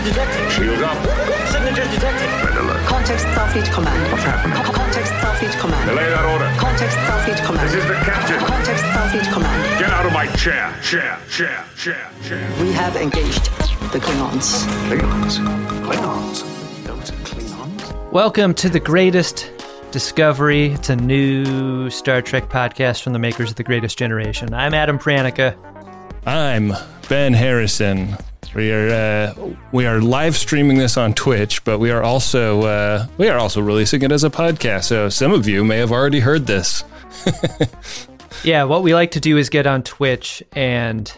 Signatures detected. Shield up. Signatures detected. Red alert. Context Starfleet Command. What's happening? Co- Context Starfleet Command. Delay that order. Context Starfleet Command. This is the captain. Context Starfleet Command. Get out of my chair. Chair, chair, chair, chair. We have engaged the Klingons. Klingons. Klingons. Those are Klingons? Welcome to the greatest discovery. It's a new Star Trek podcast from the makers of the Greatest Generation. I'm Adam Pranica. I'm Ben Harrison. We are uh, we are live streaming this on Twitch, but we are also uh, we are also releasing it as a podcast. So some of you may have already heard this. Yeah, what we like to do is get on Twitch and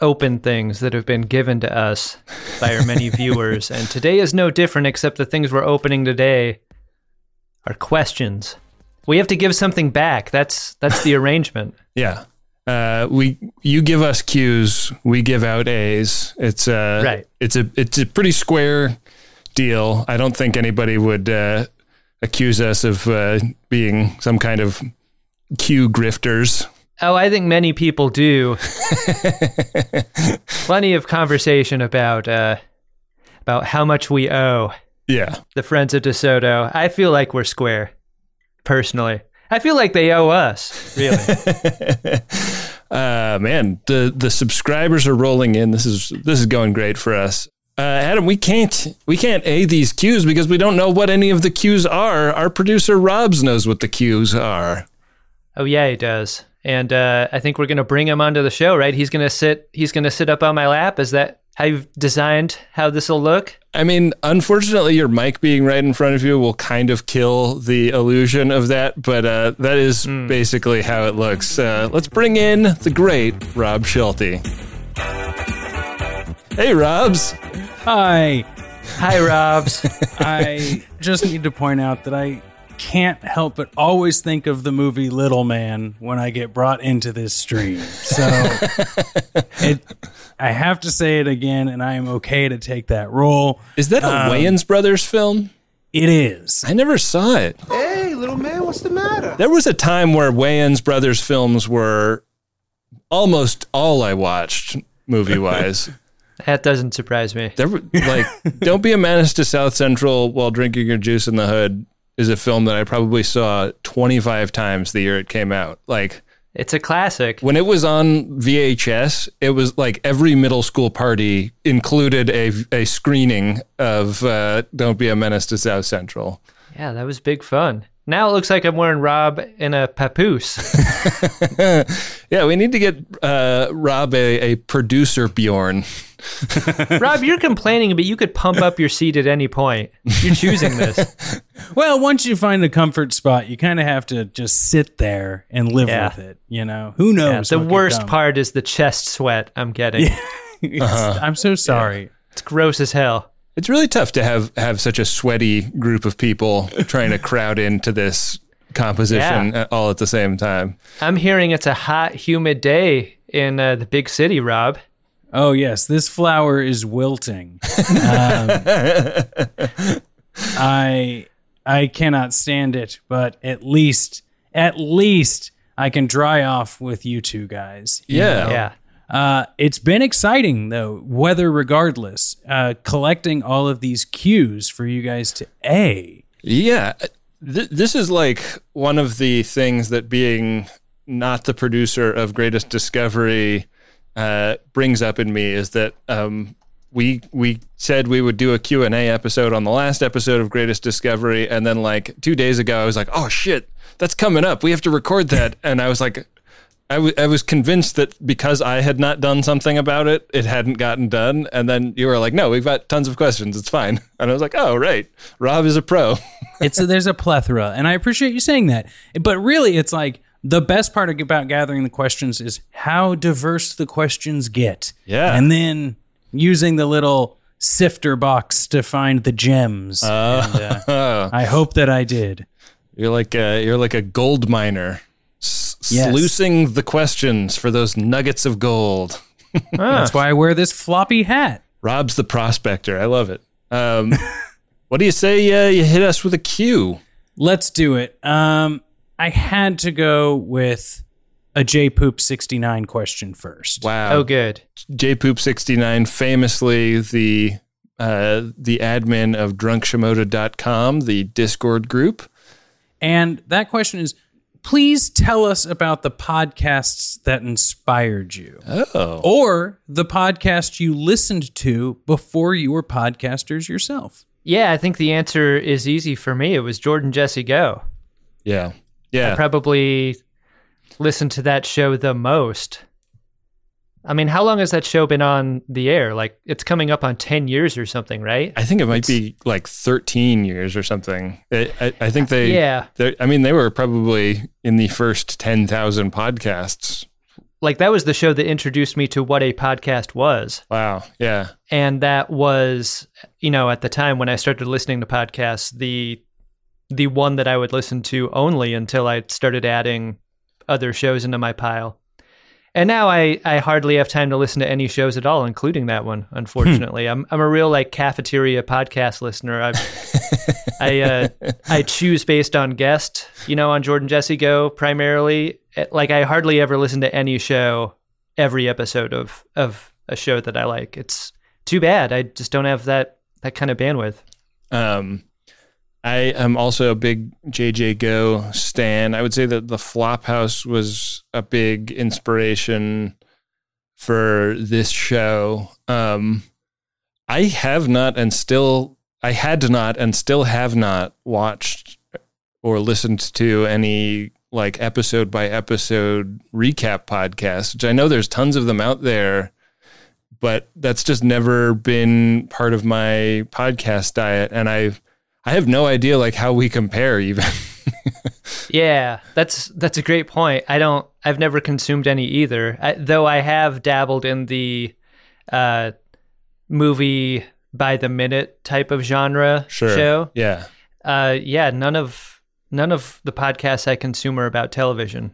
open things that have been given to us by our many viewers. And today is no different, except the things we're opening today are questions. We have to give something back. That's that's the arrangement. Yeah. Uh, we you give us cues, we give out A's. It's uh, Right. It's a it's a pretty square deal. I don't think anybody would uh, accuse us of uh, being some kind of cue grifters. Oh, I think many people do. Plenty of conversation about uh, about how much we owe Yeah. the friends of DeSoto. I feel like we're square, personally. I feel like they owe us, really. uh man the the subscribers are rolling in this is this is going great for us uh adam we can't we can't a these cues because we don't know what any of the cues are our producer robs knows what the cues are oh yeah, he does. And uh, I think we're gonna bring him onto the show, right? He's gonna sit. He's gonna sit up on my lap. Is that how you've designed how this will look? i mean unfortunately your mic being right in front of you will kind of kill the illusion of that but uh that is basically how it looks uh let's bring in the great rob schulte hey robs Hi. Hi, Robs. I just need to point out that I can't help but always think of the movie Little Man when I get brought into this stream. So it, I have to say it again, and I am okay to take that role. is that a um, wayans brothers film It is. i never saw it Hey, little man, what's the matter? There was a time where Wayans Brothers films were almost all I watched movie wise. that doesn't surprise me. there like Don't Be a Menace to South Central while drinking your juice in the hood is a film that I probably saw 25 times the year it came out. Like It's a classic. when it was on VHS, it was like every middle school party included a, a screening of uh, Don't Be a Menace to South Central. Yeah, that was big fun. Now it looks like I'm wearing Rob in a papoose. Yeah, we need to get uh, Rob a, a producer Bjorn. Rob, you're complaining, but you could pump up your seat at any point. You're choosing this. Well, once you find a comfort spot, you kind of have to just sit there and live Yeah. with it. You know, who knows? Yeah, the worst part is the chest sweat I'm getting. It's- I'm so sorry. It's gross as hell. It's really tough to have have such a sweaty group of people trying to crowd into this composition Yeah. uh, all at the same time. I'm hearing it's a hot, humid day in uh, the big city, Rob. Oh yes, this flower is wilting. Um, I I cannot stand it, but at least at least I can dry off with you two guys. you Yeah. know? Yeah. Uh, it's been exciting though, weather regardless. Uh, collecting all of these cues for you guys to a. Yeah. Th- this is like one of the things that being not the producer of Greatest Discovery uh, brings up in me is that um, we we said we would do a Q&A episode on the last episode of Greatest Discovery and then like 2 days ago I was like, "Oh shit, that's coming up. We have to record that." and I was like I, w- I was convinced that because I had not done something about it, it hadn't gotten done. And then you were like, no, we've got tons of questions. It's fine. And I was like, oh, right. Rob is a pro. It's a, there's a plethora, and I appreciate you saying that. But really, it's like the best part about gathering the questions is how diverse the questions get. Yeah. and then using the little sifter box to find the gems. And, uh, I hope that I did. You're like a, you're like a gold miner, Yes. sluicing the questions for those nuggets of gold. That's why I wear this floppy hat. Rob's the prospector. I love it. Um, what do you say? Uh, you hit us with a cue. Let's do it. Um, I had to go with a J Poop 69 question first. Wow. Oh, good. J Poop 69, famously the uh, the admin of drunkshimoda.com, the Discord group. And that question is please tell us about the podcasts that inspired you Oh, or the podcast you listened to before you were podcasters yourself. Yeah, I think the answer is easy for me. It was Jordan Jesse Go. yeah. Yeah. Probably listened to that show the most. I mean, how long has that show been on the air? Like, it's coming up on 10 years or something, right? I think it might be like 13 years or something. I, I, I think uh, they, Yeah. I mean, they were probably in the first 10,000 podcasts. Like, that was the show that introduced me to what a podcast was. Wow. Yeah. and that was you know at the time when i started listening to podcasts the the one that i would listen to only until i started adding other shows into my pile and now i i hardly have time to listen to any shows at all including that one unfortunately. I'm i'm a real like cafeteria podcast listener. I i uh i choose based on guest you know on jordan jesse go primarily. Eh, like i hardly ever listen to any show every episode of of a show that i like. It's too bad. I just don't have that that kind of bandwidth. Um, I am also a big JJ Go stan. I would say that the Flophouse was a big inspiration for this show. Um, I have not and still I had not and still have not watched or listened to any like episode by episode recap podcasts, which I know there's tons of them out there but that's just never been part of my podcast diet and i i have no idea like how we compare even Yeah, that's that's a great point. I don't. I've never consumed any either. I, though I have dabbled in the uh, movie by the minute type of genre sure show. yeah Uh, yeah, none of none of the podcasts I consume are about television.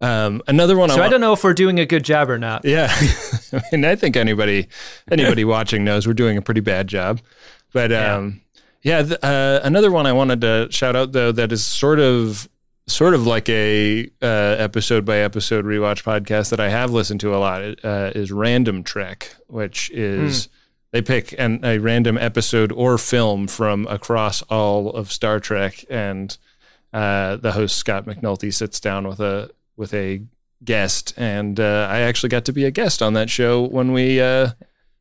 um another one So I want- don't know if we're doing a good job or not. yeah i mean i think anybody anybody watching knows we're doing a pretty bad job but um yeah, th- uh, another one i wanted to shout out though that is sort of sort of like a uh, episode by episode rewatch podcast that i have listened to a lot uh, is random trek which is they pick an, a random episode or film from across all of star trek and uh, the host scott mcnulty sits down with a with a guest, and uh, I actually got to be a guest on that show when we uh,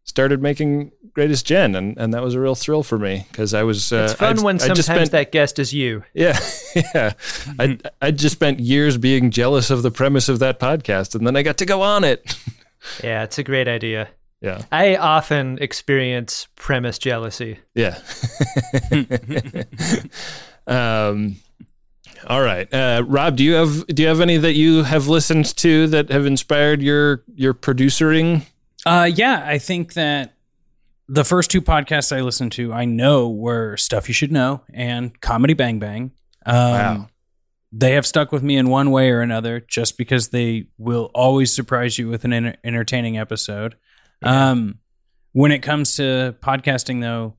started making Greatest Gen, and, and that was a real thrill for me because I was. Uh, It's fun I'd- when I'd sometimes spent, that guest is you. yeah, yeah. I I just spent years being jealous of the premise of that podcast, and then I got to go on it. Yeah, it's a great idea. yeah, I often experience premise jealousy. yeah. um. All right, uh, Rob. Do you have do you have any that you have listened to that have inspired your your producering? Uh, yeah, I think that the first two podcasts I listened to, I know were Stuff You Should Know and Comedy Bang Bang. Um, Wow. They have stuck with me in one way or another just because they will always surprise you with an enter- entertaining episode. Um, when it comes to podcasting, though,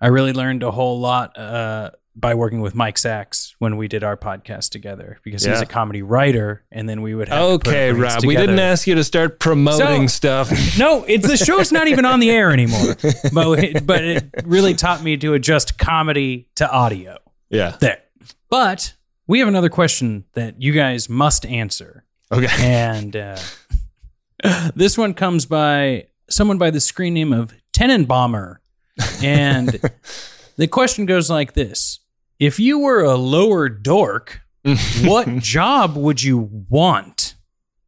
I really learned a whole lot uh, by working with Mike Sacks when we did our podcast together because he's a comedy writer, and then we would have Okay, Rob. We didn't ask you to start promoting So- stuff. No, it's the show's not even on the air anymore. But it, but it really taught me to adjust comedy to audio. Yeah. There. But we have another question that you guys must answer, Okay. and uh, this one comes by someone by the screen name of Tenenbomber, and the question goes like this: If you were a lower dork, what job would you want?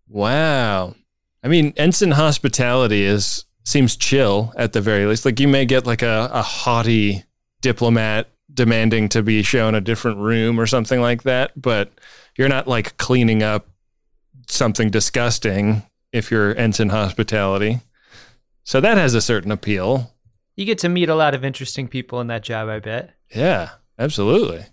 Wow. I mean, ensign hospitality is seems chill at the very least. Like you may get like a, a haughty diplomat demanding to be shown a different room or something like that, but you're not like cleaning up something disgusting if you're ensign hospitality. So that has a certain appeal. You get to meet a lot of interesting people in that job, I bet. Yeah, absolutely.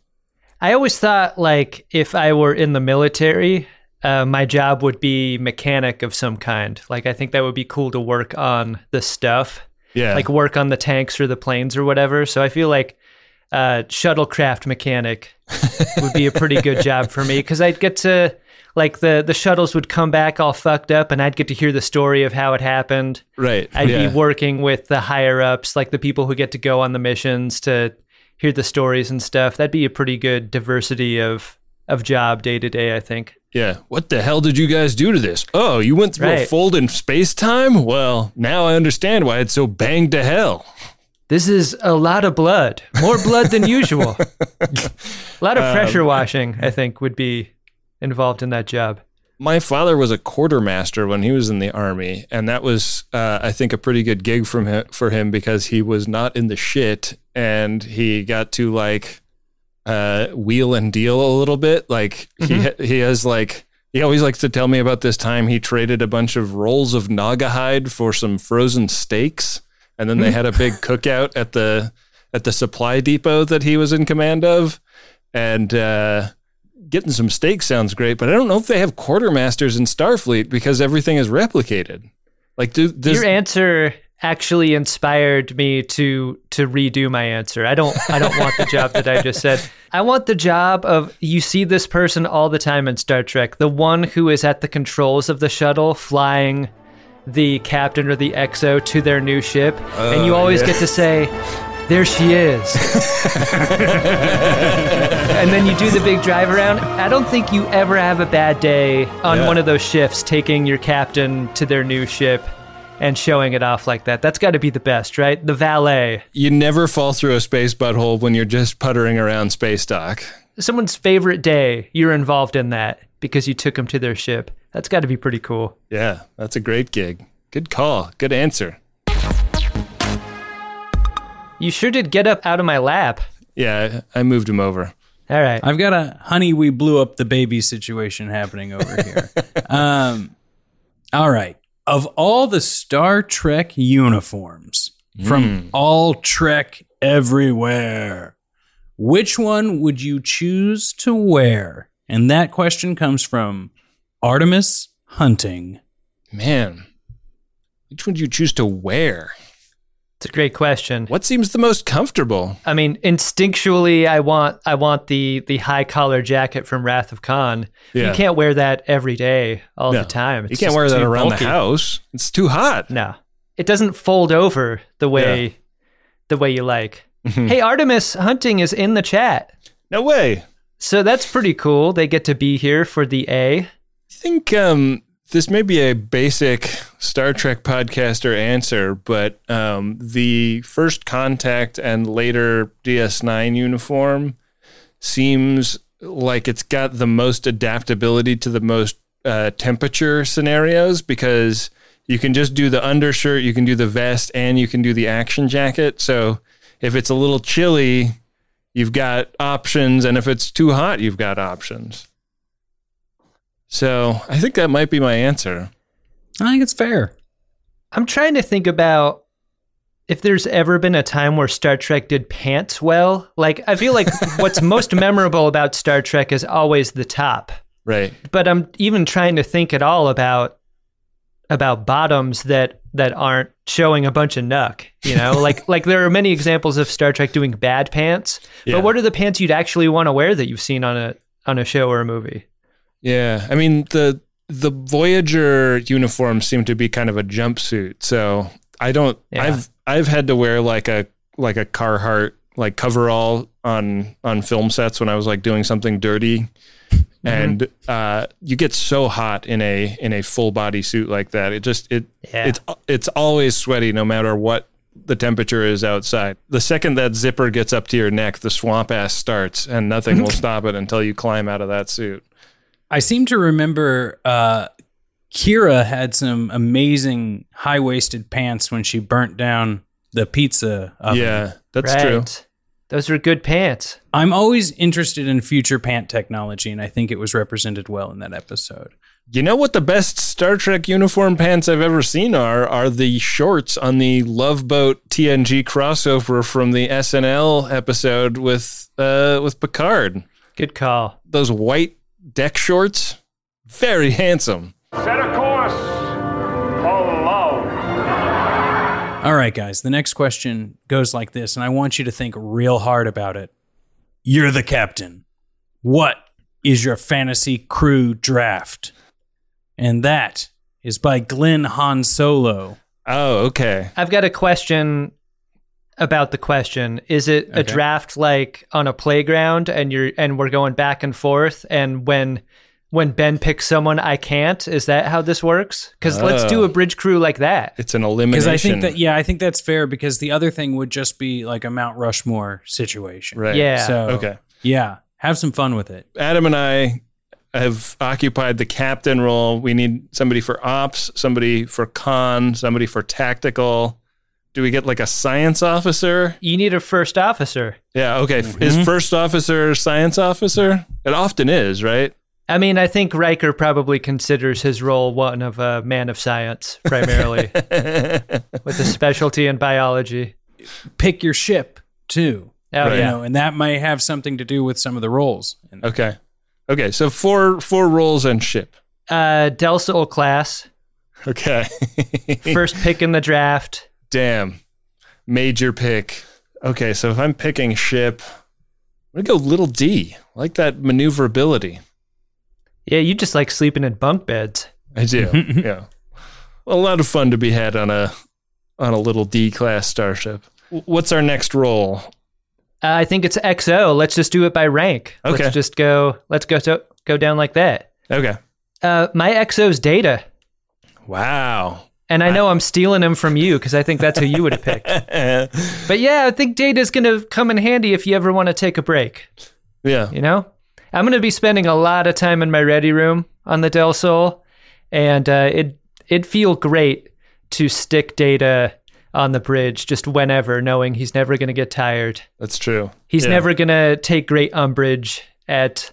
I always thought like if I were in the military, uh, my job would be mechanic of some kind. Like I think that would be cool to work on the stuff, Yeah. like work on the tanks or the planes or whatever. So I feel like uh, shuttlecraft mechanic would be a pretty good job for me because I'd get to like the the shuttles would come back all fucked up, and I'd get to hear the story of how it happened. Right. I'd yeah. be working with the higher ups, like the people who get to go on the missions to hear the stories and stuff. That'd be a pretty good diversity of of job day to day, I think. Yeah. What the hell did you guys do to this? Oh, you went through a fold in space time? Well, now I understand why it's so banged to hell. This is a lot of blood, more blood than usual. a lot of pressure washing, I think, would be involved in that job. My father was a quartermaster when he was in the army, and that was, uh, I think, a pretty good gig from him, for him because he was not in the shit, and he got to like uh, wheel and deal a little bit. Like he ha- he has like he always likes to tell me about this time he traded a bunch of rolls of Naugahyde for some frozen steaks, and then they had a big cookout at the at the supply depot that he was in command of, and. Uh, getting some steak sounds great, but I don't know if they have quartermasters in Starfleet because everything is replicated. Like, do does, Your answer actually inspired me to to redo my answer. I don't I don't want the job that I just said. I want the job of you see this person all the time in Star Trek, the one who is at the controls of the shuttle flying the captain or the exo to their new ship and you oh, always get to say there she is. and then you do the big drive around. I don't think you ever have a bad day on Yeah. one of those shifts taking your captain to their new ship and showing it off like that. That's got to be the best, right? The valet. you never fall through a space butthole when you're just puttering around space dock? Someone's favorite day, you're involved in that because you took them to their ship. That's got to be pretty cool. Yeah, that's a great gig. Good call. Good answer. You sure did get up out of my lap. Yeah, I I moved him over. All right. I've got a honey, we blew up the baby situation happening over here. um, all right. Of all the Star Trek uniforms from hmm. all Trek everywhere, which one would you choose to wear? And that question comes from Artemis Hunting. Man, which one do you choose to wear? It's a great question. What seems the most comfortable? I mean, instinctually, I want I want the the high collar jacket from Wrath of Khan. Yeah. You can't wear that every day, all No, the time. You can't wear that around bulky. the house. It's too hot. No, it doesn't fold over the way the way you like. Mm-hmm. Hey, Artemis Hunting is in the chat, No way. so that's pretty cool. They get to be here for the A. I think um, this may be a basic Star Trek podcaster answer, but um, the first contact and later DS9 uniform seems like it's got the most adaptability to the most uh, temperature scenarios because you can just do the undershirt, you can do the vest, and you can do the action jacket. So if it's a little chilly, you've got options, and if it's too hot, you've got options. So I think that might be my answer. I think it's fair. I'm trying to think about if there's ever been a time where Star Trek did pants well. Like, I feel like what's most memorable about Star Trek is always the top. Right. But I'm even trying to think at all about about bottoms that that aren't showing a bunch of nuck. You know, like like there are many examples of Star Trek doing bad pants. Yeah. But what are the pants you'd actually want to wear that you've seen on a on a show or a movie? Yeah. I mean the the Voyager uniforms seem to be kind of a jumpsuit. So I don't Yeah. I've I've had to wear like a like a Carhartt like coverall on on film sets when I was like doing something dirty. Mm-hmm. And uh, you get so hot in a in a full body suit like that. It just it Yeah. it's it's always sweaty no matter what the temperature is outside. The second that zipper gets up to your neck, the swamp ass starts, and nothing will stop it until you climb out of that suit. I seem to remember uh, Kira had some amazing high waisted pants when she burnt down the pizza oven. Yeah, that's right. true. Those are good pants. I'm always interested in future pant technology, and I think it was represented well in that episode. You know what the best Star Trek uniform pants I've ever seen are? Are the shorts on the Love Boat TNG crossover from the SNL episode with uh, with Picard. Good call. Those white deck shorts, very handsome. Set a course for love. All right, guys, the next question goes like this, and I want you to think real hard about it. You're the captain. What is your fantasy crew draft. And that is by Glenn Han Solo. Oh, okay. I've got a question about the question. Is it a draft like on a playground and you're and we're going back and forth and when when Ben picks someone I can't? Is that how this works? Cuz let's do Oh. a bridge crew like that. It's an elimination. Because I think that, yeah, I think that's fair because the other thing would just be like a Mount Rushmore situation. Right. Yeah. So, Okay. yeah, have some fun with it. Adam and I have occupied the captain role. We need somebody for ops, somebody for con, somebody for tactical. Do we get like a science officer? You need a first officer. Yeah, okay. Mm-hmm. Is first officer science officer? It often is, right? I mean, I think Riker probably considers his role one of a man of science primarily with a specialty in biology. Pick your ship too. Oh Right. You yeah. know, and that might have something to do with some of the roles. Okay. Okay, so four four roles and ship. Uh Del Sol class, Okay. first pick in the draft. Damn. Major pick. Okay, so if I'm picking ship, I'm gonna go little D. I like that maneuverability. Yeah, you just like sleeping in bunk beds. I do. yeah. A lot of fun to be had on a on a little D class starship. What's our next role? Uh, I think it's XO. Let's just do it by rank. Okay. Let's just go. Let's go to, go down like that. Okay. Uh, my XO's Data, Wow. And I know I'm stealing him from you because I think that's who you would have picked. But yeah, I think Data's gonna come in handy if you ever want to take a break. yeah. You know, I'm gonna be spending a lot of time in my ready room on the Del Sol, and uh, it it'd feel great to stick Data on the bridge just whenever, knowing he's never gonna get tired. That's true. He's Yeah. never gonna take great umbrage at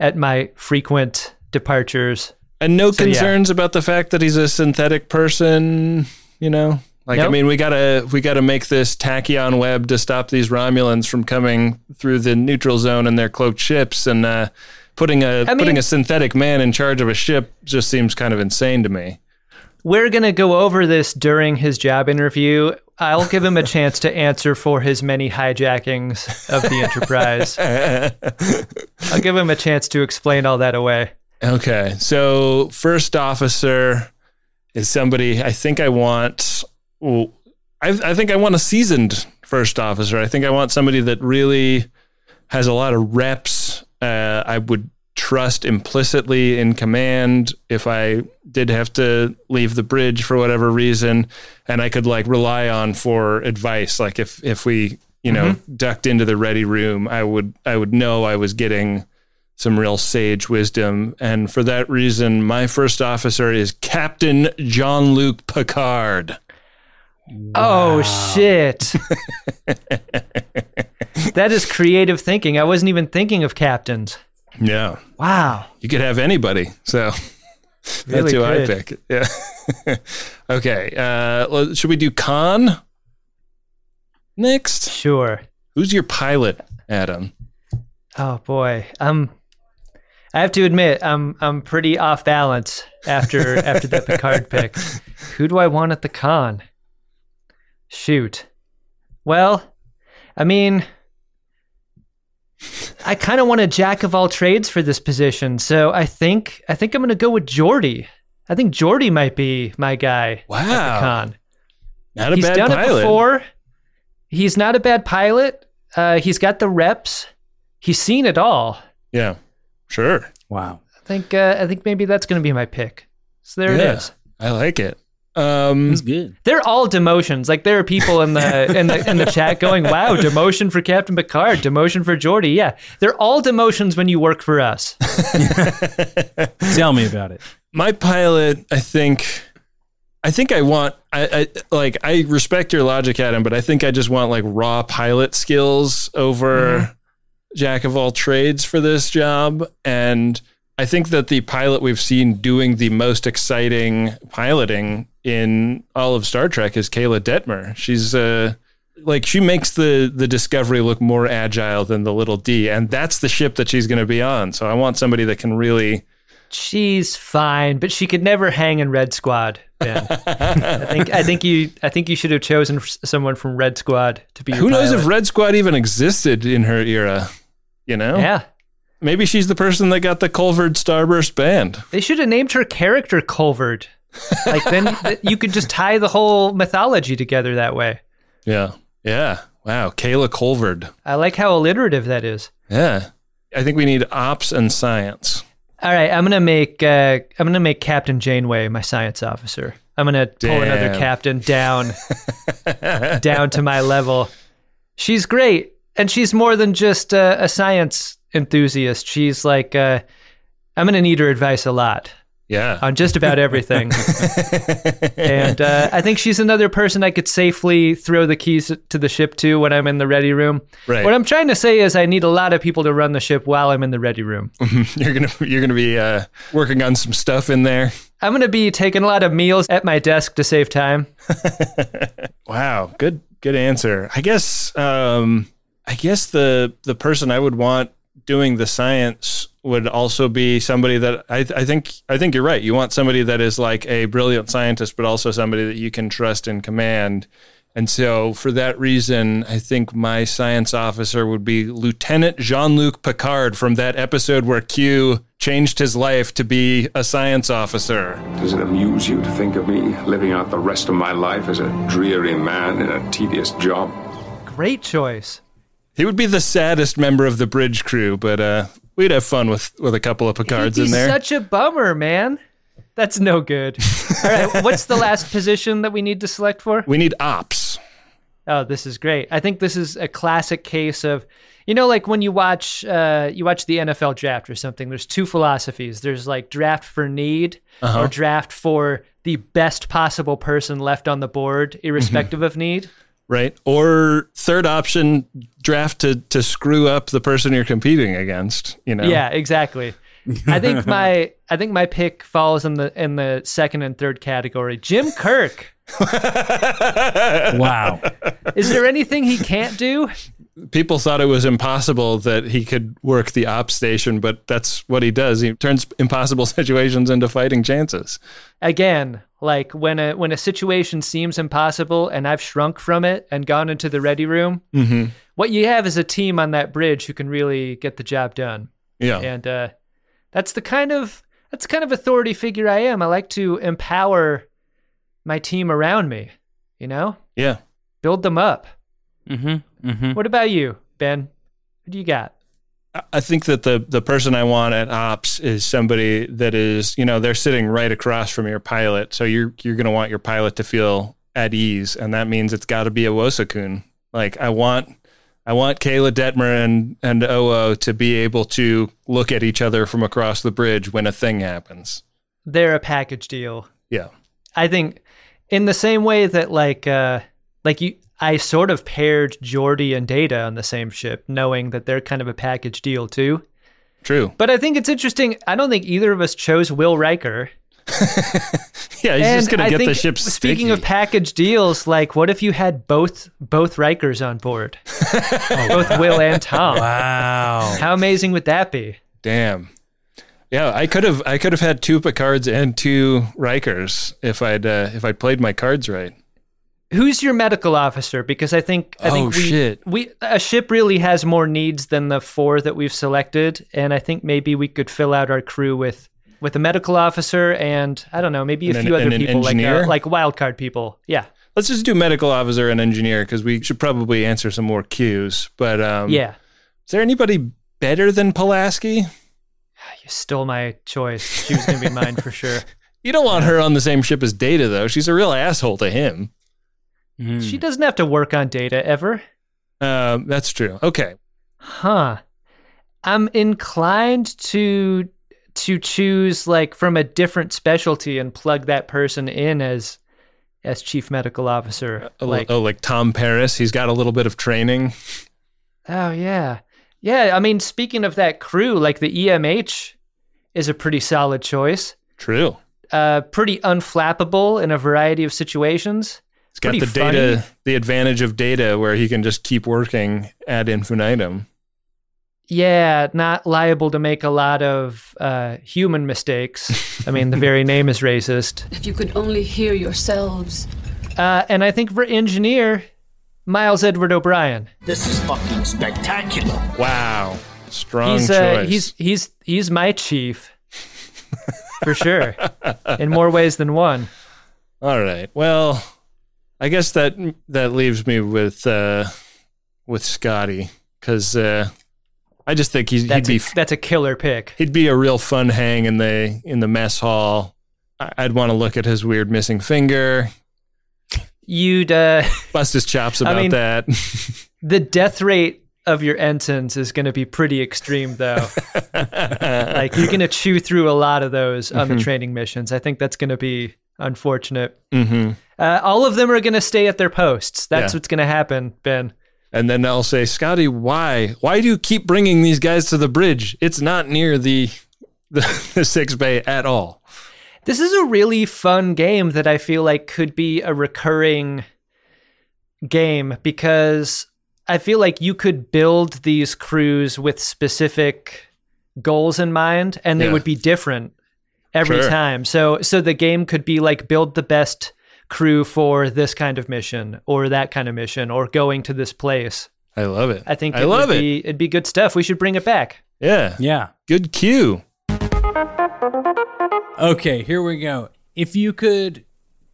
at my frequent departures. And no yeah. concerns about the fact that he's a synthetic person, you know? Like I mean, we gotta we gotta make this tachyon web to stop these Romulans from coming through the neutral zone in their cloaked ships, and uh, putting a I putting mean- a synthetic man in charge of a ship just seems kind of insane to me. We're gonna go over this during his job interview. I'll give him a chance to answer for his many hijackings of the Enterprise. I'll give him a chance to explain all that away. Okay, so first officer is somebody I think I want. Well, I, I think I want a seasoned first officer. I think I want somebody that really has a lot of reps. Uh, I would trust implicitly in command if I did have to leave the bridge for whatever reason, and I could like rely on for advice. Like if if we you know ducked into the ready room, I would I would know I was getting some real sage wisdom. And for that reason, my first officer is Captain Jean Luc Picard. Oh shit. that is creative thinking. I wasn't even thinking of captains. Yeah. Wow. You could have anybody. So that's Really who I pick. Yeah. okay. Uh, should we do con next? Sure. Who's your pilot, Adam? Oh boy. Um I have to admit, I'm I'm pretty off balance after after that Picard pick. Who do I want at the con? Shoot. Well, I mean I kind of want a jack of all trades for this position, so I think I think I'm going to go with Geordi. I think Geordi might be my guy at the Wow. con. Not a He's bad done pilot. it before. He's not a bad pilot. Uh, he's got the reps. He's seen it all. Yeah. Sure. wow. I think uh, I think maybe that's going to be my pick. So there Yeah. it is. I like it. Um, That's good. They're all demotions. Like there are people in the in the in the chat going, "Wow, demotion for Captain Picard, demotion for Geordi." Yeah, they're all demotions when you work for us. Tell me about it. my pilot, I think, I think I want, I, I like, I respect your logic, Adam, but I think I just want like raw pilot skills over jack of all trades for this job. And I think that the pilot we've seen doing the most exciting piloting in all of Star Trek is Keyla Detmer. She's, uh, like she makes the the discovery look more agile than the little d and that's the ship that she's going to be on so i want somebody that can really She's fine, but she could never hang in Red Squad. Ben, I think I think you I think you should have chosen someone from Red Squad to be. Who knows if Red Squad even existed in her era? You know? Yeah, maybe she's the person that got the Kolvoord Starburst band. They should have named her character Kolvoord. Like then you could just tie the whole mythology together that way. Yeah. Yeah. Wow. Keyla Kolvoord. I like how alliterative that is. Yeah. I think we need ops and science. All right, I'm gonna make uh, I'm gonna make Captain Janeway my science officer. I'm gonna pull another captain down down to my level. She's great, and she's more than just uh, a science enthusiast. She's like uh, I'm gonna need her advice a lot Yeah. on just about everything. and uh, I think she's another person I could safely throw the keys to the ship to when I'm in the ready room. Right. What I'm trying to say is I need a lot of people to run the ship while I'm in the ready room. you're gonna you're gonna be uh, working on some stuff in there. I'm going to be taking a lot of meals at my desk to save time. Wow, good good answer. I guess um I guess the the person I would want doing the science would also be somebody that I I think I think you're right. You want somebody that is like a brilliant scientist but also somebody that you can trust in command. And so for that reason, I think my science officer would be Lieutenant Jean-Luc Picard from that episode where Q changed his life to be a science officer. Does it amuse you to think of me living out the rest of my life as a dreary man in a tedious job? Great choice. He would be the saddest member of the bridge crew, but uh, we'd have fun with, with a couple of Picards in there. such a bummer, man. That's no good. All right, what's the last position that we need to select for? we need ops. Oh, this is great. I think this is a classic case of, you know, like when you watch uh, you watch the NFL draft or something. There's two philosophies. There's like draft for need or draft for the best possible person left on the board, irrespective of need. Right. Or third option, draft to, to screw up the person you're competing against. You know? Yeah, exactly. I think my I think my pick falls in the in the second and third category. Jim Kirk. Wow. Is there anything he can't do? People thought it was impossible that he could work the op station, but that's what he does. He turns impossible situations into fighting chances. Again, like when a when a situation seems impossible and I've shrunk from it and gone into the ready room, what you have is a team on that bridge who can really get the job done. Yeah. And uh, that's the kind of that's the kind of authority figure I am. I like to empower my team around me. You know, Yeah. build them up. Mm-hmm. Mm-hmm. What about you, Ben? What do you got? I think that the the person I want at ops is somebody that is, you know, they're sitting right across from your pilot. So you're you're gonna want your pilot to feel at ease, and that means it's got to be a Owosekun. Like I want I want Keyla Detmer and and Oo to be able to look at each other from across the bridge when a thing happens. They're a package deal. Yeah. I think in the same way that like uh like you I sort of paired Geordi and Data on the same ship, knowing that they're kind of a package deal too. True. But I think it's interesting. I don't think either of us chose Will Riker. Yeah, he's just gonna I get the think, ship Speaking sticky. of package deals, like what if you had both both Rikers on board, both Will and Tom? Wow. How amazing would that be? Damn. Yeah, I could have I could have had two Picards and two Rikers if I'd uh, if I'd played my cards right. Who's your medical officer? Because I think I Oh, think we, shit. we a ship really has more needs than the four that we've selected, and I think maybe we could fill out our crew with with a medical officer and I don't know, maybe a And an- few other an people like uh, like wild card people. Yeah, Let's just do medical officer and engineer because we should probably answer some more cues. But um, yeah. is there anybody better than Pulaski? You stole my choice. She was gonna be mine for sure. You don't want her on the same ship as Data though. She's a real asshole to him. Mhm. She doesn't have to work on data ever. Um, that's true. Okay. Huh. I'm inclined to to choose like from a different specialty and plug that person in as as chief medical officer. A li- Like, oh, like Tom Paris. He's got a little bit of training. oh yeah. Yeah, I mean speaking of that crew, like the EMH is a pretty solid choice. True. Uh pretty unflappable in a variety of situations. He's got Pretty the data, the advantage of data where he can just keep working ad infinitum. Yeah, not liable to make a lot of uh, human mistakes. I mean, the very name is racist. If you could only hear yourselves. Uh, and I think for engineer, Miles Edward O'Brien. This is fucking spectacular. Wow. Strong he's choice. uh, he's he's he's my chief for sure in more ways than one. All right. Well, I guess that that leaves me with uh, with Scotty because uh, I just think he's, That's he'd a, be that's a killer pick. he'd be a real fun hang in the in the mess hall. I- I'd want to look at his weird missing finger, You'd uh, bust his chops I about mean- that. the death rate of your ensigns is going to be pretty extreme though. like you're going to chew through a lot of those on Mm-hmm. the training missions. I think that's going to be unfortunate. hmm Uh, all of them are going to stay at their posts. That's Yeah. what's going to happen, Ben. And then I'll say, Scotty, why? Why do you keep bringing these guys to the bridge? It's not near the the, the sickbay at all. This is a really fun game that I feel like could be a recurring game because I feel like you could build these crews with specific goals in mind and they Yeah. would be different every Sure. time. So so the game could be like build the best crew for this kind of mission or that kind of mission or going to this place. I love it. I think I it love would it. be it'd be good stuff. We should bring it back. Yeah. Yeah. Good cue. Okay, here we go. If you could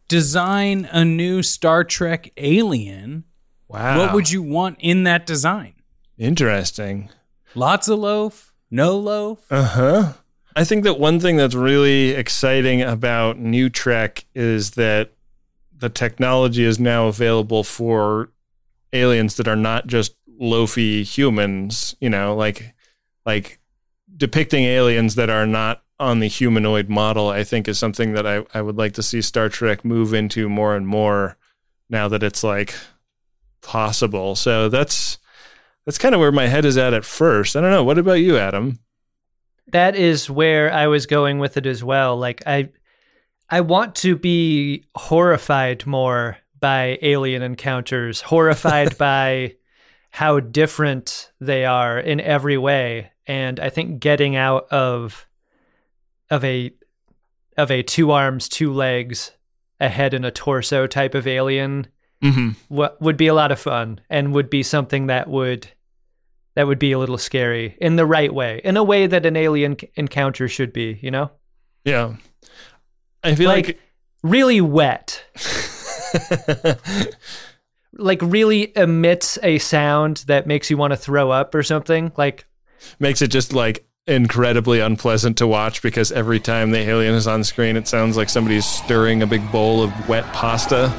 design a new Star Trek alien, Wow. what would you want in that design? Interesting. Lots of loaf? No loaf? Uh huh. I think that one thing that's really exciting about New Trek is that the technology is now available for aliens that are not just loafy humans, you know, like like depicting aliens that are not on the humanoid model, I think is something that I, I would like to see Star Trek move into more and more now that it's like possible. So that's that's kind of where my head is at at first. I don't know. What about you, Adam? that is where I was going with it as well. Like I I want to be horrified more by alien encounters, horrified by how different they are in every way. And I think getting out of of a of a two arms, two legs, a head and a torso type of alien Mm-hmm. what would be a lot of fun and would be something that would that would be a little scary in the right way in a way that an alien encounter should be you know Yeah. I feel like, like, really wet like really emits a sound that makes you want to throw up or something like makes it just like incredibly unpleasant to watch because every time the alien is on screen, it sounds like somebody's stirring a big bowl of wet pasta.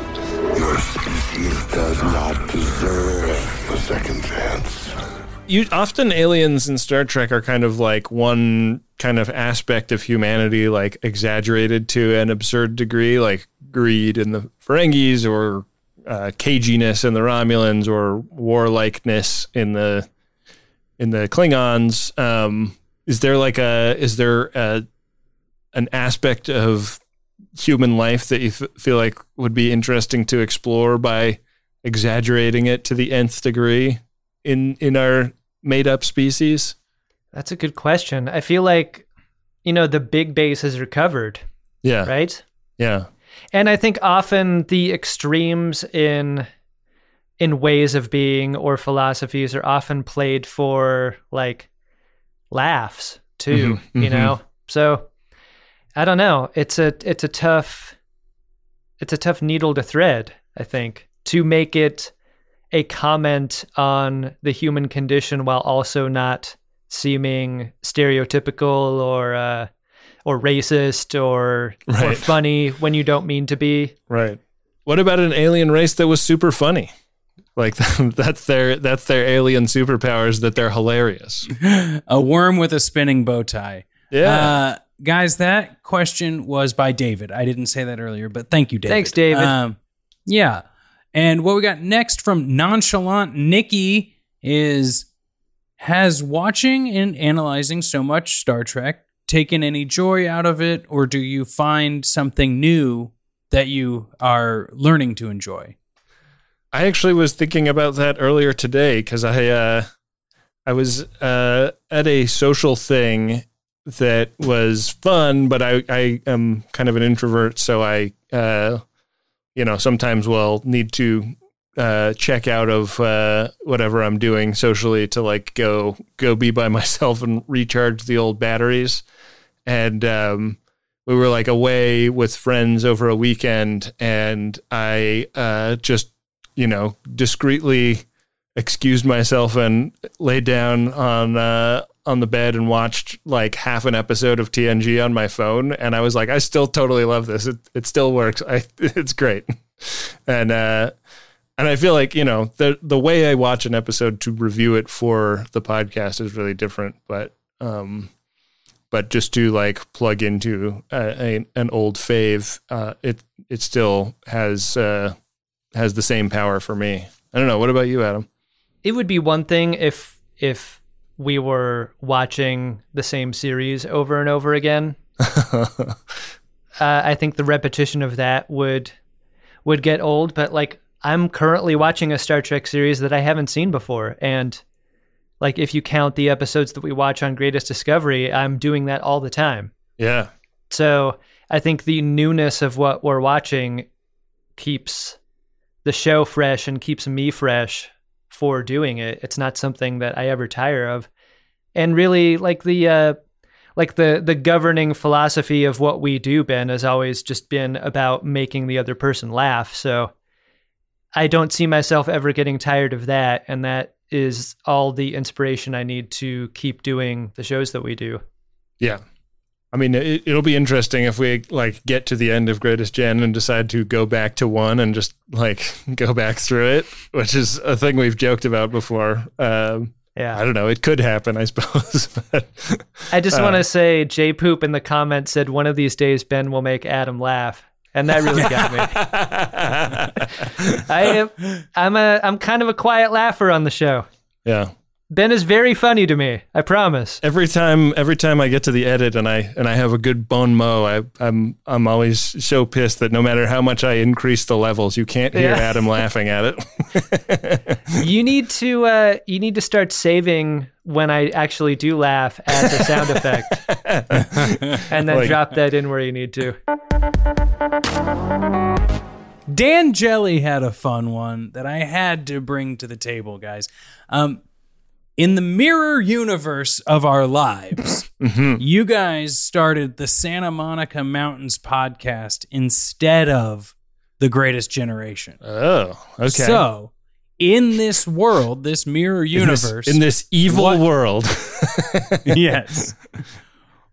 Your species does not deserve a second chance. You often aliens in Star Trek are kind of like one kind of aspect of humanity, like exaggerated to an absurd degree, like greed in the Ferengis or uh, caginess in the Romulans or warlikeness in the in the Klingons. Um, is there like a is there a, an aspect of human life that you f- feel like would be interesting to explore by exaggerating it to the nth degree in in our made up species? That's a good question i feel like you know the big base has recovered Yeah, right yeah, And I think often the extremes in in ways of being or philosophies are often played for like laughs too, Mhm, you mhm. know. So I don't know. It's a it's a tough it's a tough needle to thread, I think, to make it a comment on the human condition while also not seeming stereotypical or uh or racist or or funny when you don't mean to be. right. What about an alien race that was super funny? Like that's their that's their alien superpowers that they're hilarious. A worm with a spinning bow tie. Yeah. Uh, guys, that question was by David. I didn't say that earlier, but thank you, David. Thanks, David. Um, yeah. And what we got next from Nonchalant Nikki is Has watching and analyzing so much Star Trek taken any joy out of it, or do you find something new that you are learning to enjoy? I actually was thinking about that earlier today because I uh, I was uh, at a social thing that was fun, but I, I am kind of an introvert, so I uh, you know sometimes will need to uh, check out of uh, whatever I'm doing socially to like go go be by myself and recharge the old batteries. And um, we were like away with friends over a weekend, and I uh, just you know discreetly excused myself and laid down on uh, on the bed and watched like half an episode of TNG on my phone, and I was like, I still totally love this. It it still works. I it's great, and uh, and I feel like you know the the way I watch an episode to review it for the podcast is really different, but um, but just to like plug into a, a, an old fave, uh, it it still has uh, has the same power for me. I don't know. What about you, Adam? It would be one thing if if we were watching the same series over and over again. uh, I think the repetition of that would would get old, but like I'm currently watching a Star Trek series that I haven't seen before and like if you count the episodes that we watch on Greatest Discovery, I'm doing that all the time. Yeah. So, I think the newness of what we're watching keeps the show fresh and keeps me fresh for doing it. It's not something that I ever tire of. And really like the uh like the the governing philosophy of what we do Ben has always just been about making the other person laugh. So I don't see myself ever getting tired of that and that is all the inspiration I need to keep doing the shows that we do. Yeah. I mean, it, will be interesting if we like get to the end of Greatest Gen and decide to go back to one and just like go back through it, which is a thing we've joked about before. Um, yeah, I don't know. It could happen, I suppose. but, I just uh, want to say, J Poop in the comments said one of these days Ben will make Adam laugh, and that really got me. I am, I'm a, I'm kind of a quiet laugher on the show. Yeah, Ben is very funny to me. I promise. Every time, every time I get to the edit and I and I have a good bon mot, I, I'm I'm always so pissed that no matter how much I increase the levels, you can't hear yeah. Adam laughing at it. you need to uh, you need to start saving when I actually do laugh as a sound effect, and then like, drop that in where you need to. Dan Jelly had a fun one that I had to bring to the table, guys. Um, in the mirror universe of our lives, mm-hmm. you guys started the Santa Monica Mountains podcast instead of the Greatest Generation. Oh, okay. So, in this world, this mirror universe, in this, in this evil what, world, yes.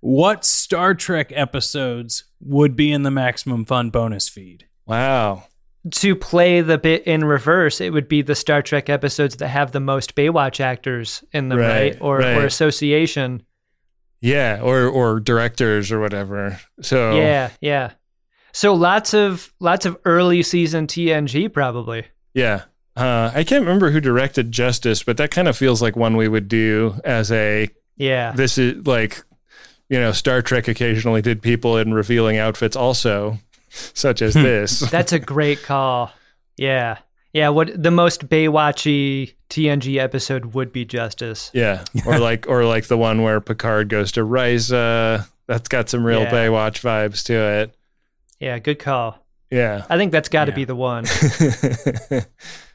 What Star Trek episodes would be in the Maximum Fun bonus feed? Wow to play the bit in reverse, it would be the Star Trek episodes that have the most Baywatch actors in them, right? right? Or right. or association. Yeah, or or directors or whatever. So Yeah, yeah. So lots of lots of early season TNG probably. Yeah. Uh, I can't remember who directed Justice, but that kind of feels like one we would do as a yeah. This is like you know, Star Trek occasionally did people in revealing outfits also such as this. That's a great call. Yeah. Yeah, what the most Baywatchy TNG episode would be Justice. Yeah. Or like or like the one where Picard goes to Risa. That's got some real yeah. Baywatch vibes to it. Yeah, good call. Yeah. I think that's got to yeah. be the one.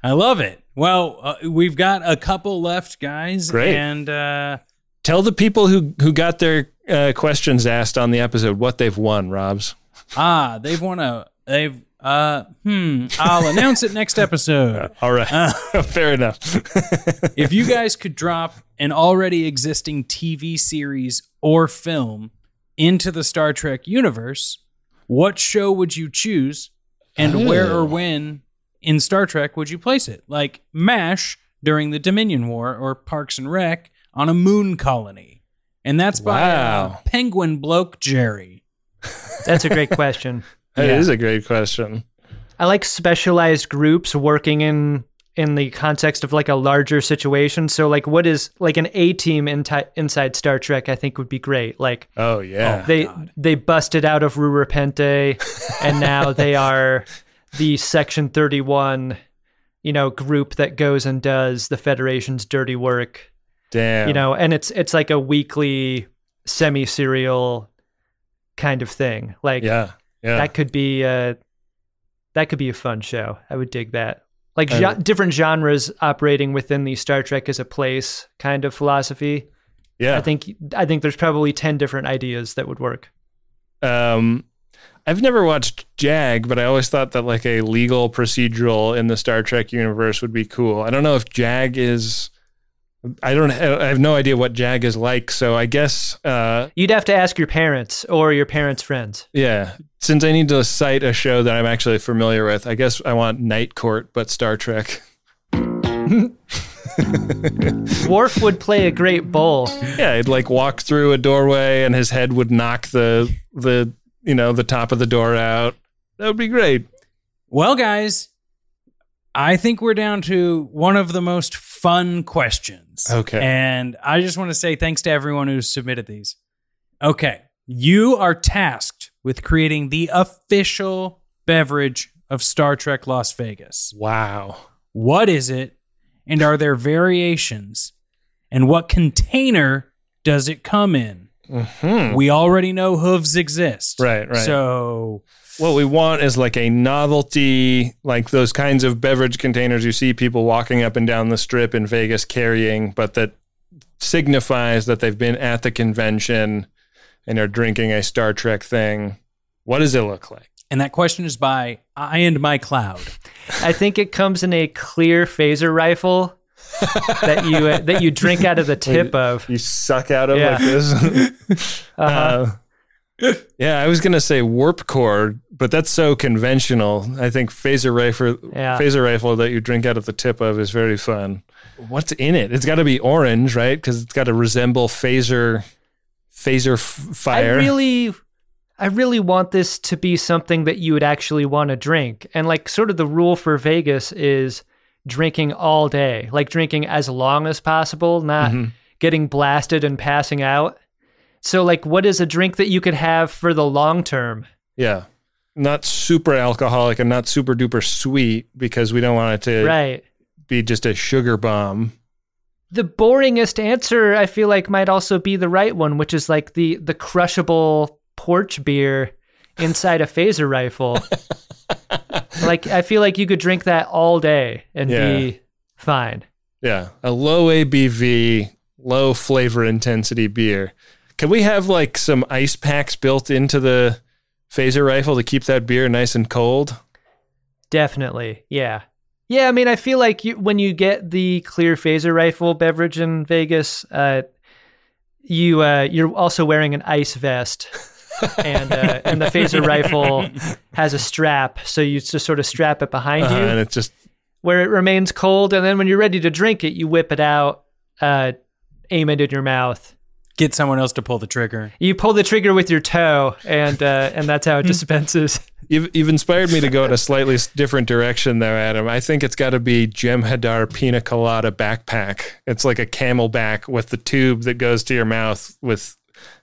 I love it. Well, uh, we've got a couple left, guys. Great. And uh, tell the people who who got their uh, questions asked on the episode what they've won, Robs ah, they've won a they've uh hmm. I'll announce it next episode. Uh, all right. Uh, Fair enough. if you guys could drop an already existing TV series or film into the Star Trek universe, what show would you choose and oh. where or when in Star Trek would you place it? Like MASH during the Dominion War or Parks and Rec on a moon colony. And that's by wow. uh, Penguin Bloke Jerry. That's a great question. It yeah. is a great question. I like specialized groups working in in the context of like a larger situation. So like what is like an A team in t- inside Star Trek I think would be great. Like Oh yeah. Oh, they God. they busted out of Rura Penthe and now they are the section 31 you know group that goes and does the Federation's dirty work. Damn. You know, and it's it's like a weekly semi-serial kind of thing. Like yeah, yeah. that could be a that could be a fun show. I would dig that. like Uh, gen- different genres operating within the Star Trek as a place kind of philosophy. Yeah. I think I think there's probably ten different ideas that would work. Um, I've never watched JAG, but I always thought that like a legal procedural in the Star Trek universe would be cool. I don't know if JAG is. I don't. I have no idea what JAG is like. So I guess, uh, You'd have to ask your parents or your parents' friends. yeah. Since I need to cite a show that I'm actually familiar with, I guess I want Night Court, but Star Trek. Worf would play a great bull. Yeah, he'd like walk through a doorway, and his head would knock the the you know the top of the door out. That would be great. Well, guys, I think we're down to one of the most fun questions. Okay. And I just want to say thanks to everyone who submitted these. Okay. You are tasked with creating the official beverage of Star Trek Las Vegas. Wow. What is it? And are there variations? And what container does it come in? Mm-hmm. We already know hooves exist. Right, right. So What we want is like a novelty, like those kinds of beverage containers you see people walking up and down the strip in Vegas carrying, but that signifies that they've been at the convention and are drinking a Star Trek thing. What does it look like? And that question is by I and My Cloud. I think it comes in a clear phaser rifle that you uh, that you drink out of the tip of. You suck out of Yeah. like this. uh, yeah, I was gonna say warp core, but that's so conventional. I think phaser rifle, Yeah. phaser rifle that you drink out of the tip of is very fun. What's in it? It's got to be orange, right? Because it's got to resemble phaser, phaser f- fire. I really I really want this to be something that you would actually want to drink. And like sort of the rule for Vegas is drinking all day, like drinking as long as possible, not Mm-hmm. getting blasted and passing out. So like what is a drink that you could have for the long term? yeah, not super alcoholic and not super duper sweet because we don't want it to Right. be just a sugar bomb. The boringest answer I feel like might also be the right one, which is like the the crushable porch beer inside a phaser rifle. like I feel like you could drink that all day and Yeah. be fine. Yeah, a low ABV, low flavor intensity beer. Can we have like some ice packs built into the phaser rifle to keep that beer nice and cold? Definitely. Yeah. Yeah, I mean I feel like you, when you get the clear phaser rifle beverage in Vegas, uh you uh you're also wearing an ice vest. and uh, and the phaser rifle has a strap, so you just sort of strap it behind Uh, you. and it's just where it remains cold, and then when you're ready to drink it, you whip it out, uh, aim it in your mouth. Get someone else to pull the trigger. You pull the trigger with your toe, and uh, and that's how it dispenses. you've, you've inspired me to go in a slightly different direction though, Adam. I think it's got to be Jem'Hadar Pina Colada backpack. It's like a CamelBak with the tube that goes to your mouth with,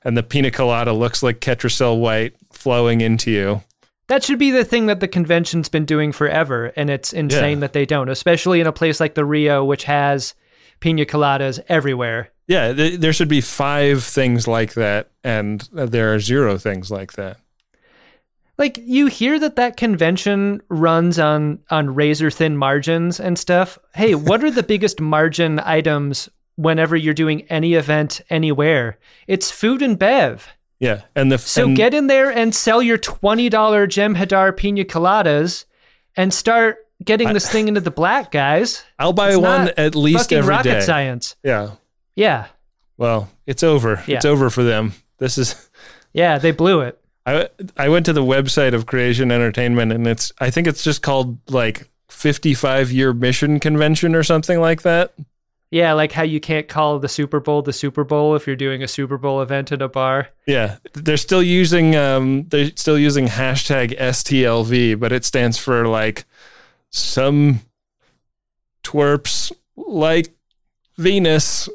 and the pina colada looks like Ketracel white flowing into you. That should be the thing that the convention's been doing forever, and it's insane Yeah. that they don't, especially in a place like the Rio, which has pina coladas everywhere. Yeah, th- there should be five things like that, and there are zero things like that. Like you hear that that convention runs on on razor thin margins and stuff. Hey, what are the biggest margin items whenever you're doing any event anywhere? It's food and bev. Yeah, and the So and- get in there and sell your twenty dollar Jem'Hadar pina coladas, and start getting this thing into the black, guys. I'll buy It's one at least every rocket day. science. Yeah. Yeah, Well, it's over. Yeah. It's over for them. This is. yeah, they blew it. I I went to the website of Creation Entertainment, and it's. I think it's just called like fifty five year mission convention or something like that. Yeah, like how you can't call the Super Bowl the Super Bowl if you're doing a Super Bowl event at a bar. Yeah, they're still using um they're still using hashtag STLV, but it stands for like some twerps like Venus.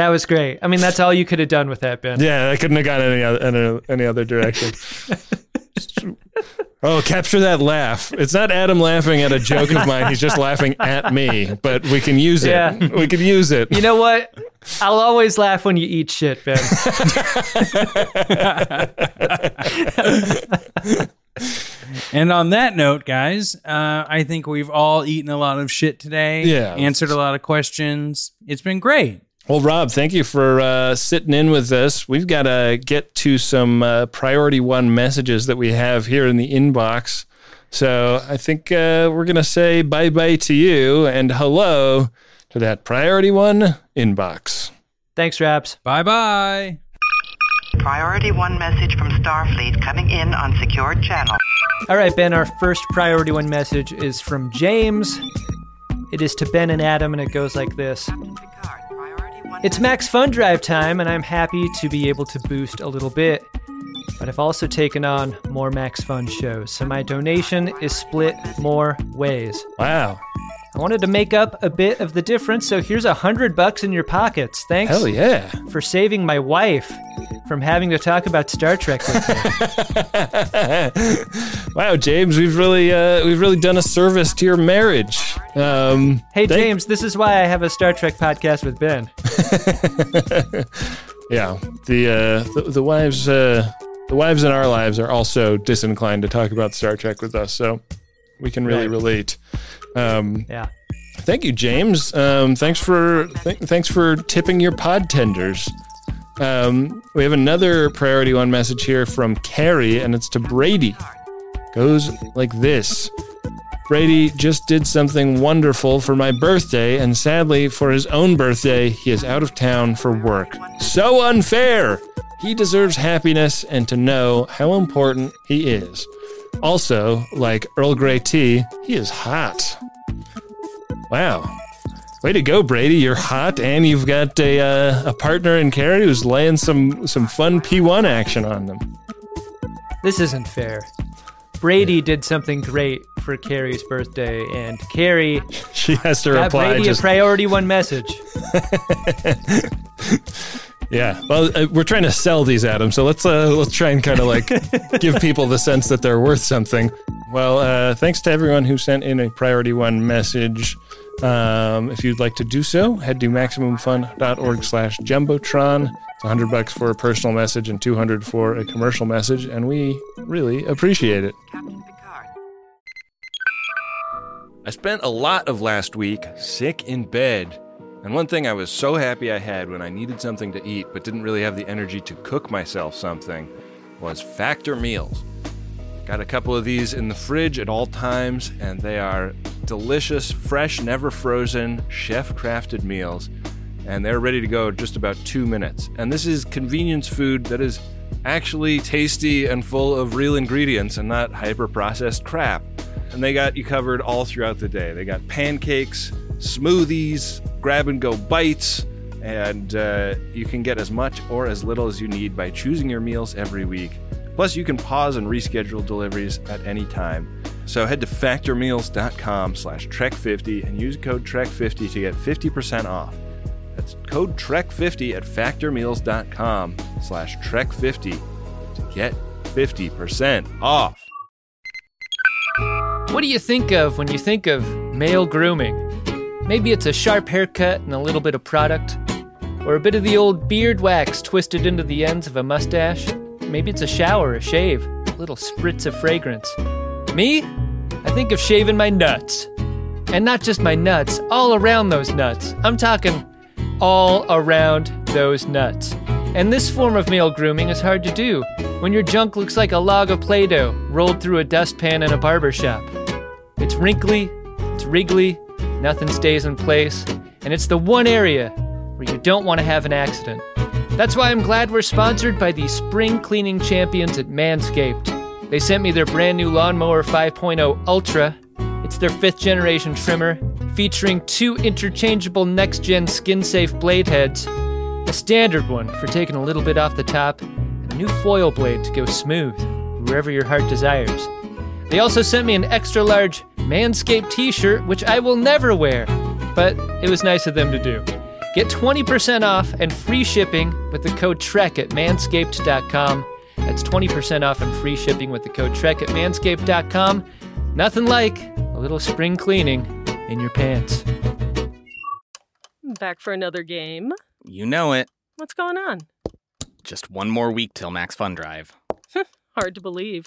That was great. I mean, that's all you could have done with that, Ben. Yeah, I couldn't have gone any other any, any other direction. oh, capture that laugh! It's not Adam laughing at a joke of mine. He's just laughing at me. But we can use it. Yeah. We can use it. You know what? I'll always laugh when you eat shit, Ben. and on that note, guys, uh, I think we've all eaten a lot of shit today. Yeah. Answered a lot of questions. It's been great. Well, Rob, thank you for uh, sitting in with us. We've got to get to some uh, priority one messages that we have here in the inbox. So I think uh, we're going to say bye bye to you and hello to that priority one inbox. Thanks, Raps. Bye bye. Priority one message from Starfleet coming in on secured channel. All right, Ben, our first priority one message is from James. It is to Ben and Adam, and it goes like this It's Max Fun Drive time, and I'm happy to be able to boost a little bit. But I've also taken on more Max Fun shows, so my donation is split more ways. Wow. I wanted to make up a bit of the difference, so here's a hundred bucks in your pockets. Thanks. Hell yeah. For saving my wife from having to talk about Star Trek with me. wow, James, we've really uh, we've really done a service to your marriage. Um, hey, James, this is why I have a Star Trek podcast with Ben. yeah, the uh, the, the wives uh, the wives in our lives are also disinclined to talk about Star Trek with us, so we can really Right. relate. Um, yeah. Thank you, James. Um, thanks for th- thanks for tipping your pod tenders. Um, we have another priority one message here from Carrie, and it's to Brady. Goes like this. Brady just did something wonderful for my birthday, and sadly, for his own birthday, he is out of town for work. So unfair! He deserves happiness and to know how important he is. Also, like Earl Grey tea, he is hot. Wow. Way to go, Brady. You're hot and you've got a, uh, a partner in Carrie who's laying some, some fun P1 action on them. This isn't fair. Brady did something great for Carrie's birthday, and Carrie She has to got reply Brady just a priority one message. Yeah, well, uh, we're trying to sell these, Adam. So let's uh, let's try and kind of like give people the sense that they're worth something. Well, uh, thanks to everyone who sent in a priority one message. Um, if you'd like to do so, head to maximumfun.org/slash jumbotron. It's 100 bucks for a personal message and 200 for a commercial message, and we really appreciate it. I spent a lot of last week sick in bed. And one thing I was so happy I had when I needed something to eat but didn't really have the energy to cook myself something was Factor Meals. Got a couple of these in the fridge at all times, and they are delicious, fresh, never frozen, chef crafted meals. And they're ready to go in just about two minutes. And this is convenience food that is actually tasty and full of real ingredients and not hyper processed crap. And they got you covered all throughout the day. They got pancakes, smoothies, grab and go bites, and uh, you can get as much or as little as you need by choosing your meals every week. Plus, you can pause and reschedule deliveries at any time. So head to factormeals.com slash trek50 and use code trek50 to get 50% off. That's code trek50 at factormeals.com slash trek50 to get 50% off. What do you think of when you think of male grooming? Maybe it's a sharp haircut and a little bit of product, or a bit of the old beard wax twisted into the ends of a mustache. Maybe it's a shower, a shave, a little spritz of fragrance. Me? I think of shaving my nuts. And not just my nuts, all around those nuts. I'm talking all around those nuts. And this form of male grooming is hard to do when your junk looks like a log of Play Doh rolled through a dustpan in a barber shop. It's wrinkly, it's wriggly, nothing stays in place, and it's the one area where you don't want to have an accident. That's why I'm glad we're sponsored by the spring cleaning champions at Manscaped. They sent me their brand new Lawnmower 5.0 Ultra. It's their fifth generation trimmer, featuring two interchangeable next gen skin safe blade heads, a standard one for taking a little bit off the top, and a new foil blade to go smooth wherever your heart desires. They also sent me an extra large Manscaped t shirt, which I will never wear, but it was nice of them to do. Get 20% off and free shipping with the code TREK at manscaped.com. That's 20% off and free shipping with the code TREK at manscaped.com. Nothing like a little spring cleaning in your pants. Back for another game. You know it. What's going on? Just one more week till Max Fun Drive. Hard to believe.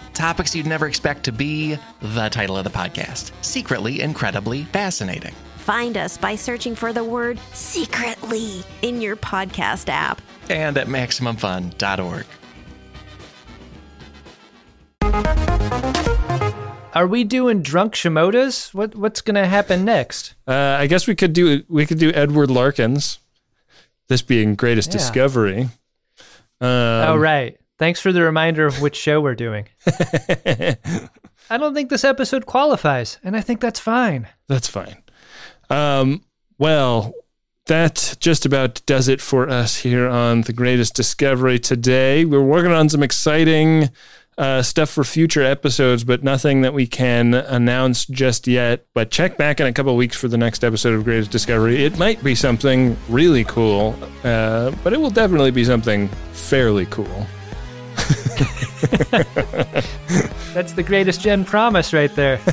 Topics you'd never expect to be the title of the podcast Secretly Incredibly Fascinating. Find us by searching for the word secretly in your podcast app and at MaximumFun.org. Are we doing drunk Shimodas? What what's gonna happen next? Uh, I guess we could do we could do Edward Larkins. This being greatest Yeah. discovery. Um, oh right. Thanks for the reminder of which show we're doing. I don't think this episode qualifies, and I think that's fine. That's fine. Um, well, that just about does it for us here on The Greatest Discovery today. We're working on some exciting uh, stuff for future episodes, but nothing that we can announce just yet. But check back in a couple of weeks for the next episode of Greatest Discovery. It might be something really cool, uh, but it will definitely be something fairly cool. That's the greatest Gen promise right there.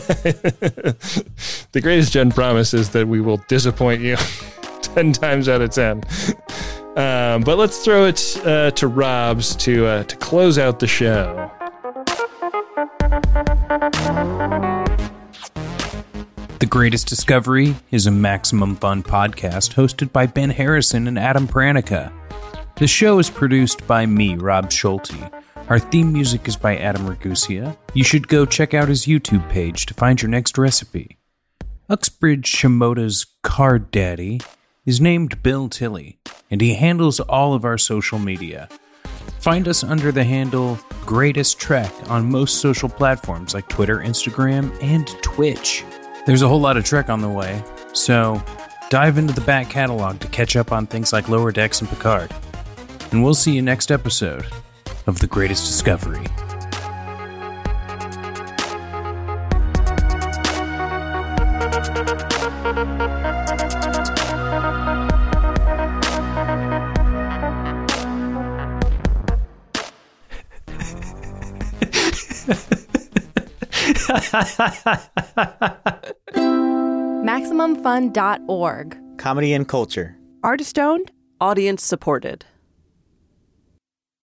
the greatest Gen promise is that we will disappoint you 10 times out of 10. Um, but let's throw it uh, to Rob's to, uh, to close out the show. The Greatest Discovery is a Maximum Fun podcast hosted by Ben Harrison and Adam Pranica. The show is produced by me, Rob Schulte. Our theme music is by Adam Ragusea. You should go check out his YouTube page to find your next recipe. Uxbridge Shimoda's card daddy is named Bill Tilley, and he handles all of our social media. Find us under the handle Greatest Trek on most social platforms like Twitter, Instagram, and Twitch. There's a whole lot of Trek on the way, so dive into the back catalog to catch up on things like Lower Decks and Picard. And we'll see you next episode of The Greatest Discovery. MaximumFun.org. Comedy and culture. Artist owned, audience supported.